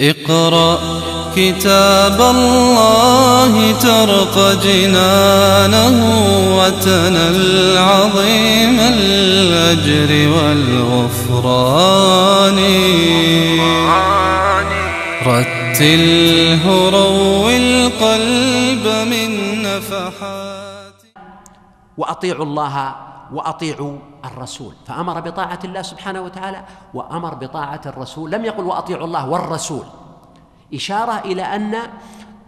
اقرأ كتاب الله ترق جنانه وتنل عظيم الأجر والغفران. رتله روي القلب من نفحات. وأطيعوا الله وأطيعوا الرسول. فأمر بطاعة الله سبحانه وتعالى وأمر بطاعة الرسول. لم يقل وأطيعوا الله والرسول. إشارة إلى أن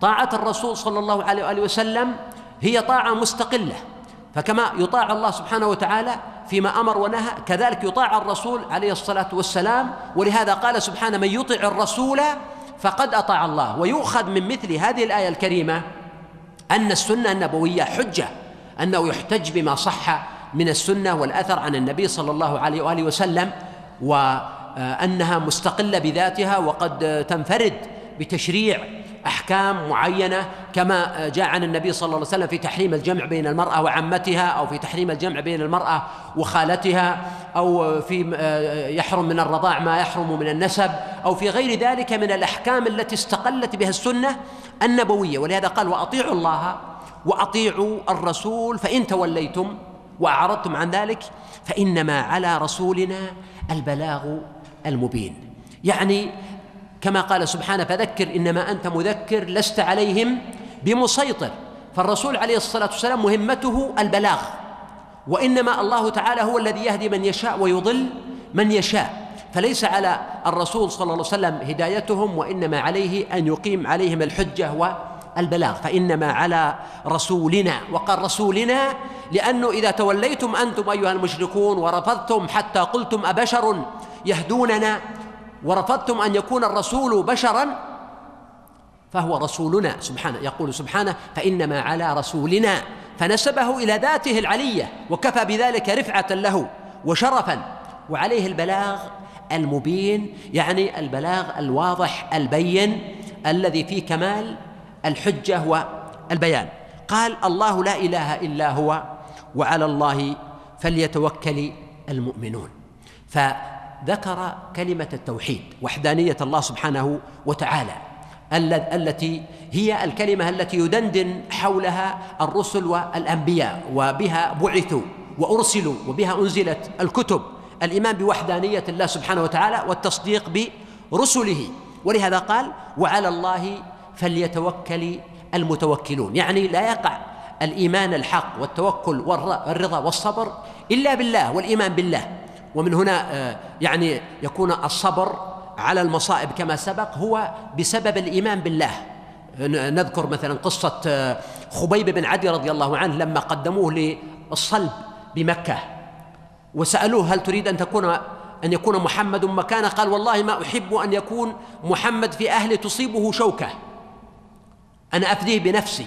طاعة الرسول صلى الله عليه وآله وسلم هي طاعة مستقلة. فكما يطاع الله سبحانه وتعالى فيما أمر ونهى كذلك يطاع الرسول عليه الصلاة والسلام. ولهذا قال سبحانه من يطع الرسول فقد أطاع الله. ويؤخذ من مثل هذه الآية الكريمة أن السنة النبوية حجة أنه يحتج بما صح من السنة والأثر عن النبي صلى الله عليه وآله وسلم وأنها مستقلة بذاتها وقد تنفرد بتشريع أحكام معينة كما جاء عن النبي صلى الله عليه وسلم في تحريم الجمع بين المرأة وعمتها أو في تحريم الجمع بين المرأة وخالتها أو في يحرم من الرضاع ما يحرم من النسب أو في غير ذلك من الأحكام التي استقلت بها السنة النبوية. ولهذا قال وأطيعوا الله وأطيعوا الرسول فإن توليتم وأعرضتم عن ذلك فإنما على رسولنا البلاغ المبين. يعني كما قال سبحانه فذكر إنما أنت مذكر لست عليهم بمسيطر. فالرسول عليه الصلاة والسلام مهمته البلاغ. وإنما الله تعالى هو الذي يهدي من يشاء ويضل من يشاء. فليس على الرسول صلى الله عليه وسلم هدايتهم وإنما عليه أن يقيم عليهم الحجة والبلاغ. فإنما على رسولنا. وقال رسولنا لأنه إذا توليتم أنتم أيها المشركون ورفضتم حتى قلتم ابشر يهدوننا ورفضتم أن يكون الرسول بشرا فهو رسولنا سبحانه يقول سبحانه فإنما على رسولنا. فنسبه إلى ذاته العلية وكفى بذلك رفعة له وشرفا. وعليه البلاغ المبين يعني البلاغ الواضح البين الذي فيه كمال الحجة والبيان. قال الله لا إله إلا هو. وعلى الله فليتوكل المؤمنون. فذكر كلمة التوحيد وحدانية الله سبحانه وتعالى التي هي الكلمة التي يدندن حولها الرسل والأنبياء وبها بعثوا وأرسلوا وبها أنزلت الكتب. الإيمان بوحدانية الله سبحانه وتعالى والتصديق برسله. ولهذا قال وعلى الله فليتوكل المتوكلون. يعني لا يقع الإيمان الحق والتوكل والرضا والصبر إلا بالله والإيمان بالله. ومن هنا يعني يكون الصبر على المصائب كما سبق هو بسبب الإيمان بالله. نذكر مثلا قصة خبيب بن عدي رضي الله عنه لما قدموه للصلب بمكة وسألوه هل تريد أن تكون أن يكون محمد؟ مكانه قال والله ما أحب أن يكون محمد في أهل تصيبه شوكة. أنا أفديه بنفسي.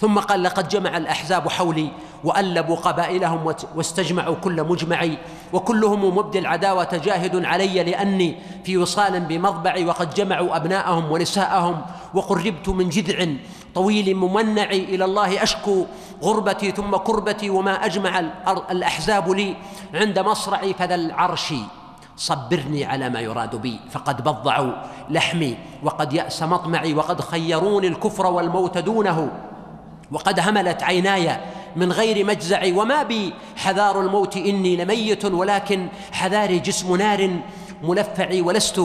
ثم قال لقد جمع الأحزاب حولي وألبوا قبائلهم واستجمعوا كل مجمعي وكلهم مبدي العداوة جاهد علي لأني في وصال بمضبعي وقد جمعوا أبناءهم ونساءهم وقربت من جذع طويل ممنع إلى الله أشكو غربتي ثم كربتي وما أجمع الأحزاب لي عند مصرعي فذا العرش. صبرني على ما يراد بي فقد بضعوا لحمي وقد يأس مطمعي وقد خيروني الكفر والموت دونه. وقد هملت عيناي من غير مجزع وما بي. حذار الموت إني لميت ولكن حذاري جسم نار ملفعي ولست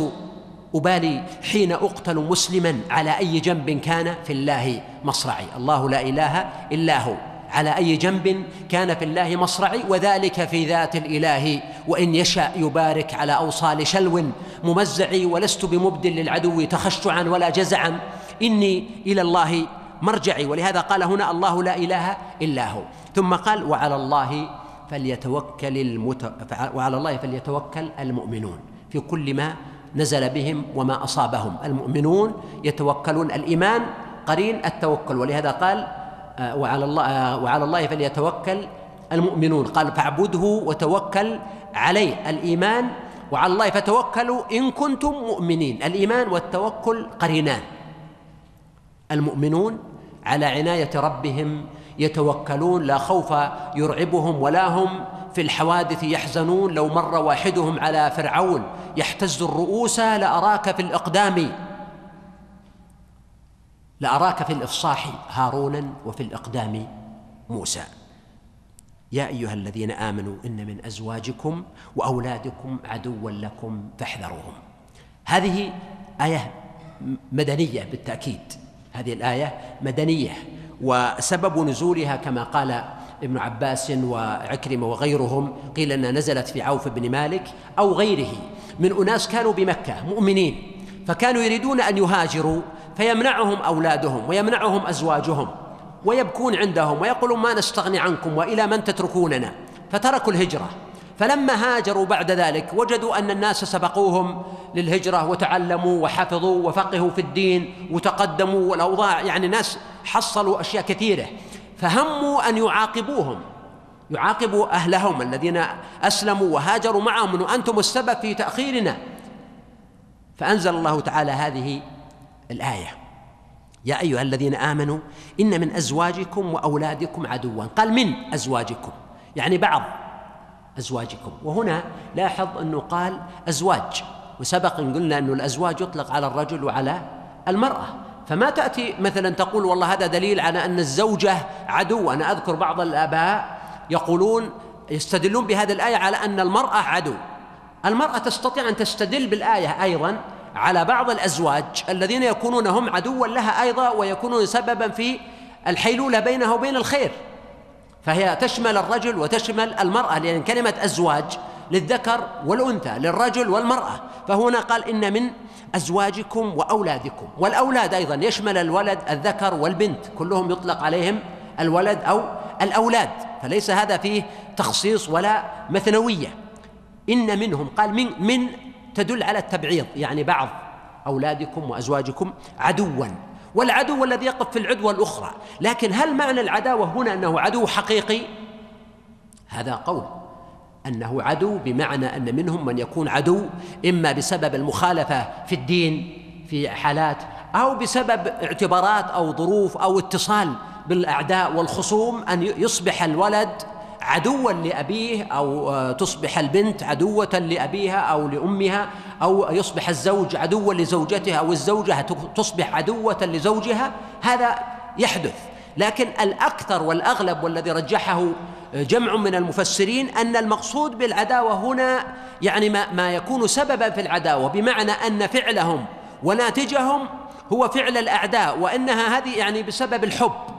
أبالي حين أقتل مسلما على أي جنب كان في الله مصرعي. الله لا إله إلا هو. على أي جنب كان في الله مصرعي وذلك في ذات الإله. وإن يشاء يبارك على أوصال شلو ممزعي ولست بمبد للعدو تخشعا ولا جزعا. إني إلى الله مرجعي ولهذا قال هنا الله لا إله إلا هو. ثم قال وعلى الله فليتوكل المت... وعلى الله فليتوكل المؤمنون. في كل ما نزل بهم وما أصابهم. المؤمنون يتوكلون الإيمان قرين التوكل. ولهذا قال وعلى الله وعلى الله فليتوكل المؤمنون. قال فاعبده وتوكل عليه. الإيمان وعلى الله فتوكلوا إن كنتم مؤمنين. الإيمان والتوكل قرينان. المؤمنون على عناية ربهم يتوكلون لا خوف يرعبهم ولا هم في الحوادث يحزنون. لو مر واحدهم على فرعون يحتز الرؤوس لأراك في الإقدام. لأراك في الإفصاح هارونا وفي الإقدام موسى. يا أيها الذين آمنوا إن من أزواجكم وأولادكم عدوا لكم فاحذروهم. هذه آية مدنية بالتأكيد. هذه الآية مدنية وسبب نزولها كما قال ابن عباس وعكرمة وغيرهم قيل أنها نزلت في عوف بن مالك أو غيره. من أناس كانوا بمكة مؤمنين فكانوا يريدون أن يهاجروا فيمنعهم أولادهم ويمنعهم أزواجهم ويبكون عندهم ويقولون ما نستغني عنكم وإلى من تتركوننا. فتركوا الهجرة. فلما هاجروا بعد ذلك وجدوا أن الناس سبقوهم للهجرة وتعلموا وحفظوا وفقهوا في الدين وتقدموا والأوضاع يعني ناس حصلوا أشياء كثيرة فهموا أن يعاقبوهم يعاقبوا أهلهم الذين أسلموا وهاجروا معهم انه أنتم السبب في تأخيرنا. فأنزل الله تعالى هذه الآية يا أيها الذين آمنوا إن من أزواجكم وأولادكم عدوا. قال من أزواجكم؟ يعني بعض. أزواجكم. وهنا لاحظ أنه قال أزواج وسبق إن قلنا أنه الأزواج يطلق على الرجل وعلى المرأة. فما تأتي مثلا تقول والله هذا دليل على أن الزوجة عدو. أنا أذكر بعض الآباء يقولون يستدلون بهذه الآية على أن المرأة عدو. المرأة تستطيع أن تستدل بالآية أيضا على بعض الأزواج الذين يكونون هم عدوا لها أيضا ويكونون سببا في الحيلولة بينها وبين الخير. فهي تشمل الرجل وتشمل المرأة لأن كلمة أزواج للذكر والأنثى للرجل والمرأة. فهنا قال إن من أزواجكم وأولادكم. والأولاد أيضا يشمل الولد الذكر والبنت. كلهم يطلق عليهم الولد أو الأولاد. فليس هذا فيه تخصيص ولا مثنوية. إن منهم قال من من تدل على التبعيض. يعني بعض أولادكم وأزواجكم عدوا. والعدو الذي يقف في العدوى الأخرى. لكن هل معنى العداوة هنا أنه عدو حقيقي؟ هذا قول. أنه عدو بمعنى أن منهم من يكون عدو إما بسبب المخالفة في الدين في حالات أو بسبب اعتبارات أو ظروف أو اتصال بالأعداء والخصوم أن يصبح الولد عدوا لأبيه أو آه، تصبح البنت عدوة لأبيها أو لأمها أو يصبح الزوج عدوا لزوجته أو الزوجة تصبح عدوة لزوجها هذا يحدث. لكن الأكثر والأغلب والذي رجحه آه، جمع من المفسرين أن المقصود بالعداوة هنا يعني ما, ما يكون سببا في العداوة بمعنى أن فعلهم وناتجهم هو فعل الأعداء وإنها هذه يعني بسبب الحب.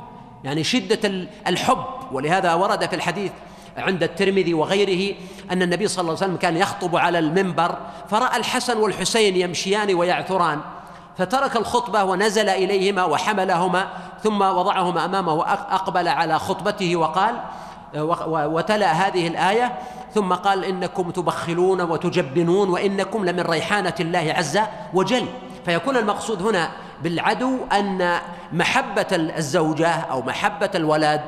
يعني شدة الحب ولهذا ورد في الحديث عند الترمذي وغيره أن النبي صلى الله عليه وسلم كان يخطب على المنبر فرأى الحسن والحسين يمشيان ويعثران فترك الخطبة ونزل إليهما وحملهما ثم وضعهما أمامه وأقبل على خطبته وقال وتلا هذه الآية ثم قال إنكم تبخلون وتجبنون وإنكم لمن ريحانة الله عز وجل. فيكون المقصود هنا بالعدو أن محبة الزوجة أو محبة الولد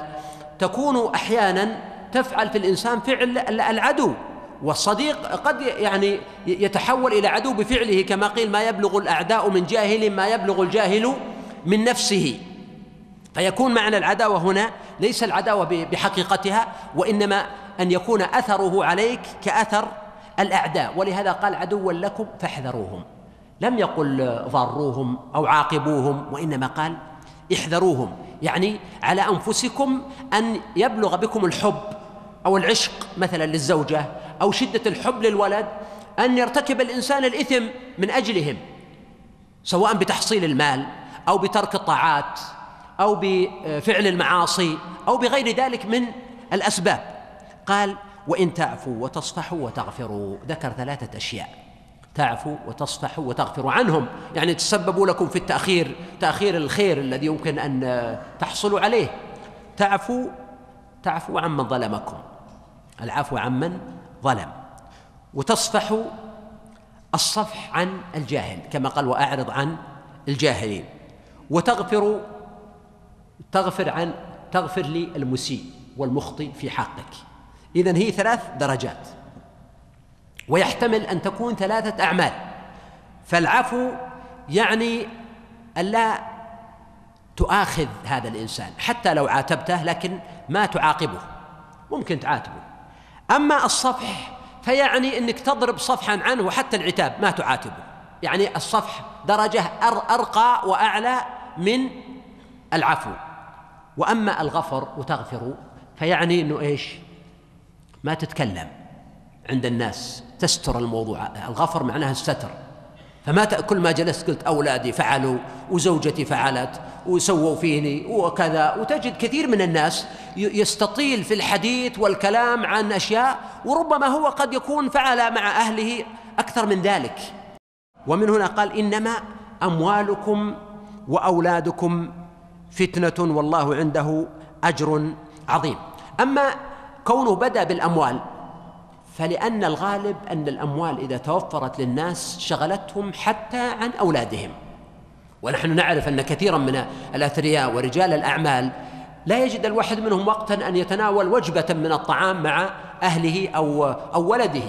تكون أحيانا تفعل في الإنسان فعل العدو والصديق قد يعني يتحول إلى عدو بفعله كما قيل ما يبلغ الأعداء من جاهل ما يبلغ الجاهل من نفسه. فيكون معنى العداوة هنا ليس العداوة بحقيقتها وإنما أن يكون أثره عليك كأثر الأعداء. ولهذا قال عدوا لكم فاحذروهم لم يقل ضاروهم أو عاقبوهم وإنما قال احذروهم يعني على أنفسكم أن يبلغ بكم الحب أو العشق مثلا للزوجة أو شدة الحب للولد أن يرتكب الإنسان الإثم من أجلهم سواء بتحصيل المال أو بترك الطاعات أو بفعل المعاصي أو بغير ذلك من الأسباب. قال وإن تعفوا وتصفحوا وتغفروا. ذكر ثلاثة أشياء. تعفو وتصفح وتغفر عنهم. يعني تسببوا لكم في التأخير تأخير الخير الذي يمكن أن تحصلوا عليه. تعفو تعفو عمن ظلمكم. العفو عمن ظلم. وتصفح الصفح عن الجاهل كما قال وأعرض عن الجاهلين. وتغفر تغفر عن تغفر لي المسيء والمخطئ في حقك. إذن هي ثلاث درجات. ويحتمل أن تكون ثلاثة أعمال. فالعفو يعني الا تؤاخذ هذا الإنسان حتى لو عاتبته لكن ما تعاقبه. ممكن تعاتبه. أما الصفح فيعني أنك تضرب صفحا عنه وحتى العتاب ما تعاتبه. يعني الصفح درجة أرقى وأعلى من العفو. وأما الغفر وتغفر فيعني أنه إيش؟ ما تتكلم. عند الناس تستر الموضوع. الغفر معناها الستر. فما كل ما جلست قلت أولادي فعلوا وزوجتي فعلت وسووا فيني وكذا. وتجد كثير من الناس يستطيل في الحديث والكلام عن أشياء وربما هو قد يكون فعل مع أهله أكثر من ذلك. ومن هنا قال إنما أموالكم وأولادكم فتنة والله عنده أجر عظيم. أما كونه بدأ بالأموال فلأن الغالب أن الأموال إذا توفرت للناس شغلتهم حتى عن أولادهم. ونحن نعرف أن كثيرا من الأثرياء ورجال الأعمال لا يجد الواحد منهم وقتا أن يتناول وجبة من الطعام مع أهله أو أو ولده.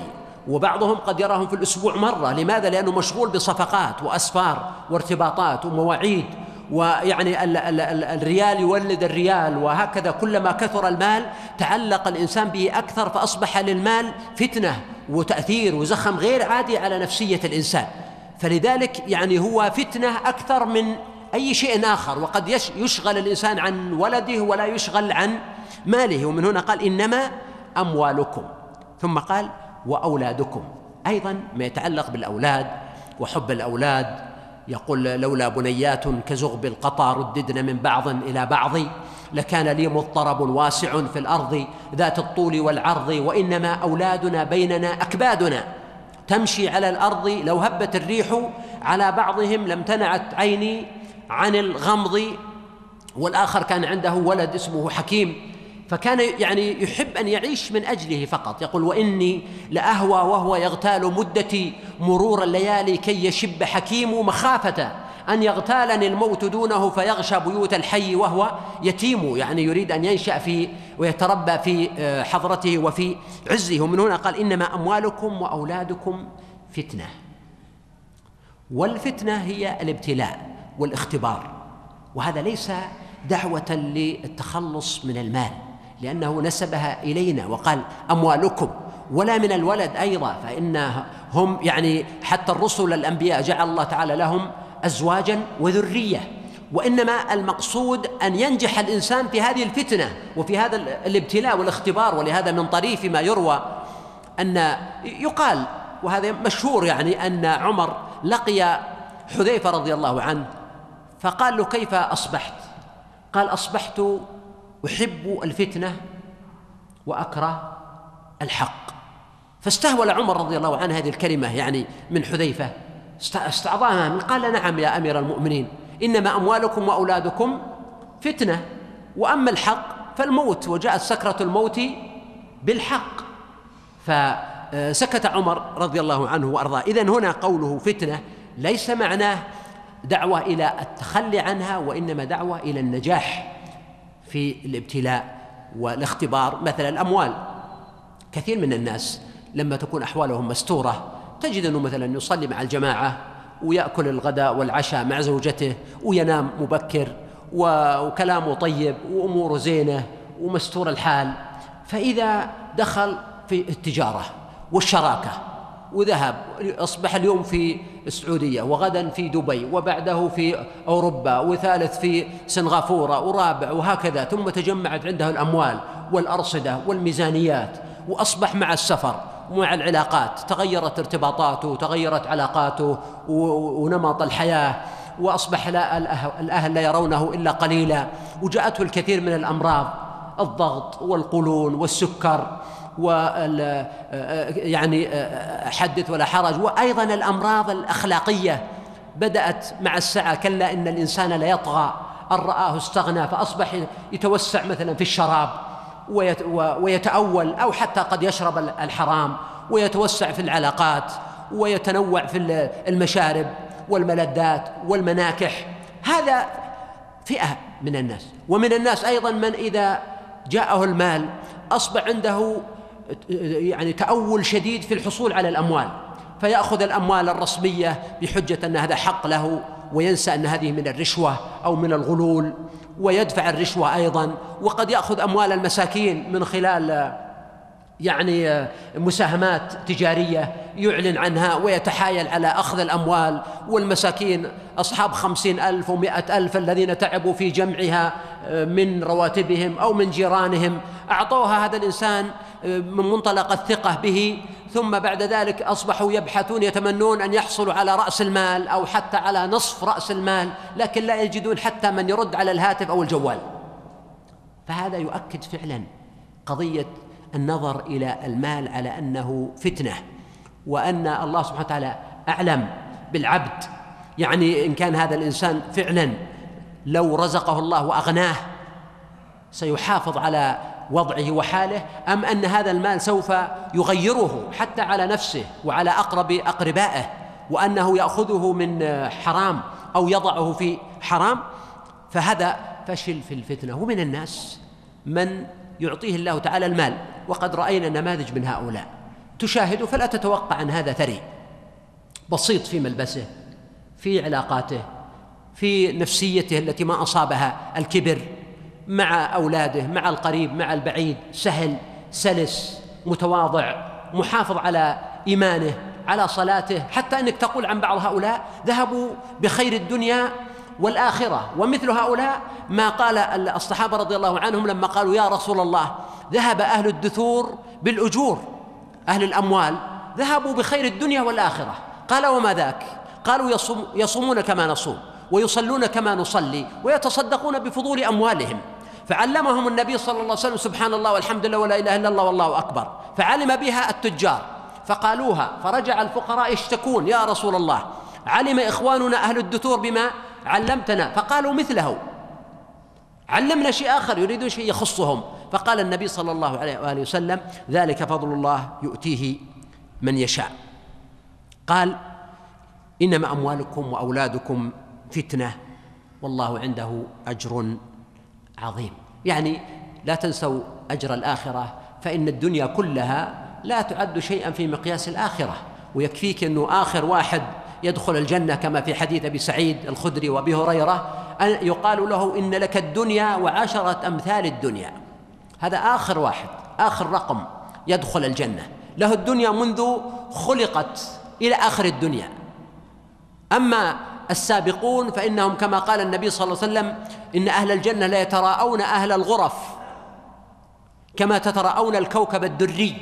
وبعضهم قد يراهم في الأسبوع مرة. لماذا؟ لأنه مشغول بصفقات وأسفار وارتباطات ومواعيد. ويعني ال ال ال الريال يولد الريال وهكذا كلما كثر المال تعلق الإنسان به أكثر فأصبح للمال فتنة وتأثير وزخم غير عادي على نفسية الإنسان. فلذلك يعني هو فتنة أكثر من أي شيء آخر وقد يشغل الإنسان عن ولده ولا يشغل عن ماله. ومن هنا قال إنما أموالكم. ثم قال وأولادكم. أيضا ما يتعلق بالأولاد وحب الأولاد يقول لولا بنيات كزغب القطا رددن من بعض إلى بعض لكان لي مضطرب واسع في الأرض ذات الطول والعرض وإنما أولادنا بيننا أكبادنا. تمشي على الأرض لو هبت الريح على بعضهم لامتنعت عيني عن الغمض. والآخر كان عنده ولد اسمه حكيم. فكان يعني يحب أن يعيش من أجله فقط. يقول وإني لأهوى وهو يغتال مدتي مرور الليالي كي يشب حكيم مخافة أن يغتالني الموت دونه فيغشى بيوت الحي وهو يتيم. يعني يريد أن ينشأ في ويتربى في آه، حضرته وفي عزه. ومن هنا قال إنما أموالكم وأولادكم فتنة. والفتنة هي الابتلاء والاختبار. وهذا ليس دعوة للتخلص من المال. لأنه نسبها إلينا وقال أموالكم ولا من الولد أيضا فإن هم يعني حتى الرسل الأنبياء جعل الله تعالى لهم أزواجا وذرية. وإنما المقصود أن ينجح الإنسان في هذه الفتنة وفي هذا الابتلاء والاختبار ولهذا من طريف ما يروى أن يقال وهذا مشهور يعني أن عمر لقي حذيفة رضي الله عنه فقال له كيف أصبحت؟ قال أصبحت أحب الفتنة وأكره الحق. فاستهول عمر رضي الله عنه هذه الكلمة يعني من حذيفة. استعظمها من قال نعم يا أمير المؤمنين إنما أموالكم وأولادكم فتنة وأما الحق فالموت وجاءت سكرة الموت بالحق. فسكت عمر رضي الله عنه وأرضاه. اذا هنا قوله فتنة ليس معناه دعوة إلى التخلي عنها وإنما دعوة إلى النجاح. في الابتلاء والاختبار. مثلا الأموال. كثير من الناس لما تكون أحوالهم مستورة تجد أنه مثلا يصلي مع الجماعة ويأكل الغداء والعشاء مع زوجته وينام مبكر وكلامه طيب وأموره زينة ومستور الحال. فإذا دخل في التجارة والشراكة وذهب أصبح اليوم في السعودية وغدا في دبي وبعده في أوروبا وثالث في سنغافورة ورابع وهكذا ثم تجمعت عنده الأموال والأرصدة والميزانيات وأصبح مع السفر ومع العلاقات تغيرت ارتباطاته وتغيرت علاقاته ونمط الحياة وأصبح لا الأهل لا يرونه إلا قليلا وجاءته الكثير من الأمراض. الضغط والقولون والسكر وال يعني حدث ولا حرج. وأيضا الأمراض الأخلاقية بدأت مع السعه كلا إن الإنسان ليطغى أن رآه استغنى فأصبح يتوسع مثلا في الشراب ويتأول أو حتى قد يشرب الحرام ويتوسع في العلاقات ويتنوع في المشارب والملذات والمناكح. هذا فئة من الناس. ومن الناس أيضا من إذا جاءه المال أصبح عنده يعني تأول شديد في الحصول على الأموال فيأخذ الأموال الرسمية بحجة أن هذا حق له وينسى أن هذه من الرشوة أو من الغلول ويدفع الرشوة أيضا وقد يأخذ أموال المساكين من خلال يعني مساهمات تجارية يعلن عنها ويتحايل على أخذ الأموال والمساكين. أصحاب خمسين ألف ومائة ألف الذين تعبوا في جمعها من رواتبهم أو من جيرانهم. أعطوها هذا الإنسان من منطلق الثقة به. ثم بعد ذلك أصبحوا يبحثون يتمنون أن يحصلوا على رأس المال أو حتى على نصف رأس المال لكن لا يجدون حتى من يرد على الهاتف أو الجوال. فهذا يؤكد فعلا قضية النظر إلى المال على أنه فتنة وأن الله سبحانه وتعالى أعلم بالعبد. يعني إن كان هذا الإنسان فعلا لو رزقه الله وأغناه سيحافظ على وضعه وحاله أم أن هذا المال سوف يغيره حتى على نفسه وعلى أقرب أقربائه وأنه يأخذه من حرام أو يضعه في حرام فهذا فشل في الفتنة. ومن الناس من يعطيه الله تعالى المال. وقد رأينا نماذج من هؤلاء. تشاهد فلا تتوقع أن هذا ثري. بسيط في ملبسه في علاقاته في نفسيته التي ما أصابها الكبر مع أولاده مع القريب مع البعيد سهل سلس متواضع محافظ على إيمانه على صلاته. حتى أنك تقول عن بعض هؤلاء ذهبوا بخير الدنيا والآخرة. ومثل هؤلاء ما قال الصحابة رضي الله عنهم لما قالوا يا رسول الله ذهب أهل الدثور بالأجور أهل الأموال ذهبوا بخير الدنيا والآخرة. قال وما ذاك؟ قالوا يصوم يصومون كما نصوم ويصلون كما نصلي ويتصدقون بفضول أموالهم. فعلمهم النبي صلى الله عليه وسلم سبحان الله والحمد لله ولا إله إلا الله والله أكبر. فعلم بها التجار. فقالوها فرجع الفقراء يشتكون يا رسول الله علم إخواننا أهل الدثور بما علمتنا. فقالوا مثله. علمنا شيء آخر يريدون شيء يخصهم. فقال النبي صلى الله عليه وآله وسلم ذلك فضل الله يؤتيه من يشاء. قال إنما أموالكم وأولادكم فتنة والله عنده أجر عظيم. يعني لا تنسوا أجر الآخرة فإن الدنيا كلها لا تعد شيئا في مقياس الآخرة. ويكفيك إنه آخر واحد يدخل الجنة كما في حديث أبي سعيد الخدري وأبي هريرة أن يقال له إن لك الدنيا وعشرة أمثال الدنيا. هذا آخر واحد آخر رقم يدخل الجنة. له الدنيا منذ خلقت إلى آخر الدنيا. أما السابقون فإنهم كما قال النبي صلى الله عليه وسلم إن أهل الجنة لا يتراءون أهل الغرف كما تتراءون الكوكب الدري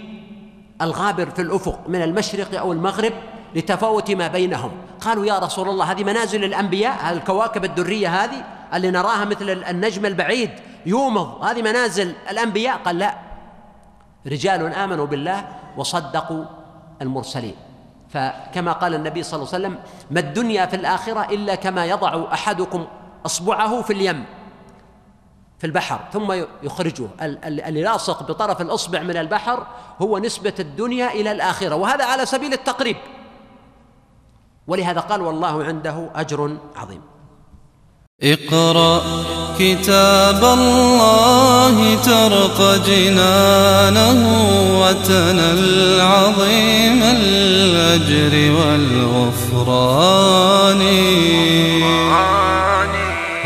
الغابر في الأفق من المشرق أو المغرب. لتفاوت ما بينهم. قالوا يا رسول الله هذه منازل الأنبياء الكواكب الدرية هذه اللي نراها مثل النجم البعيد يومض. هذه منازل الأنبياء؟ قال لا. رجال آمنوا بالله وصدقوا المرسلين. فكما قال النبي صلى الله عليه وسلم ما الدنيا في الآخرة إلا كما يضع أحدكم أصبعه في اليم في البحر ثم يخرجه. اللي بطرف الإصبع من البحر هو نسبة الدنيا إلى الآخرة. وهذا على سبيل التقريب. ولهذا قال والله عنده أجر عظيم. اقرأ كتاب الله ترق جنانه وتنل عظيم الأجر والغفران.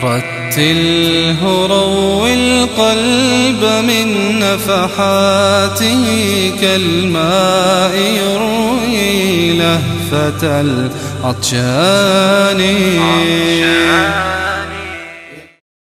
رتله روي القلب من نفحاته كالماء يروي لهفة العطشان.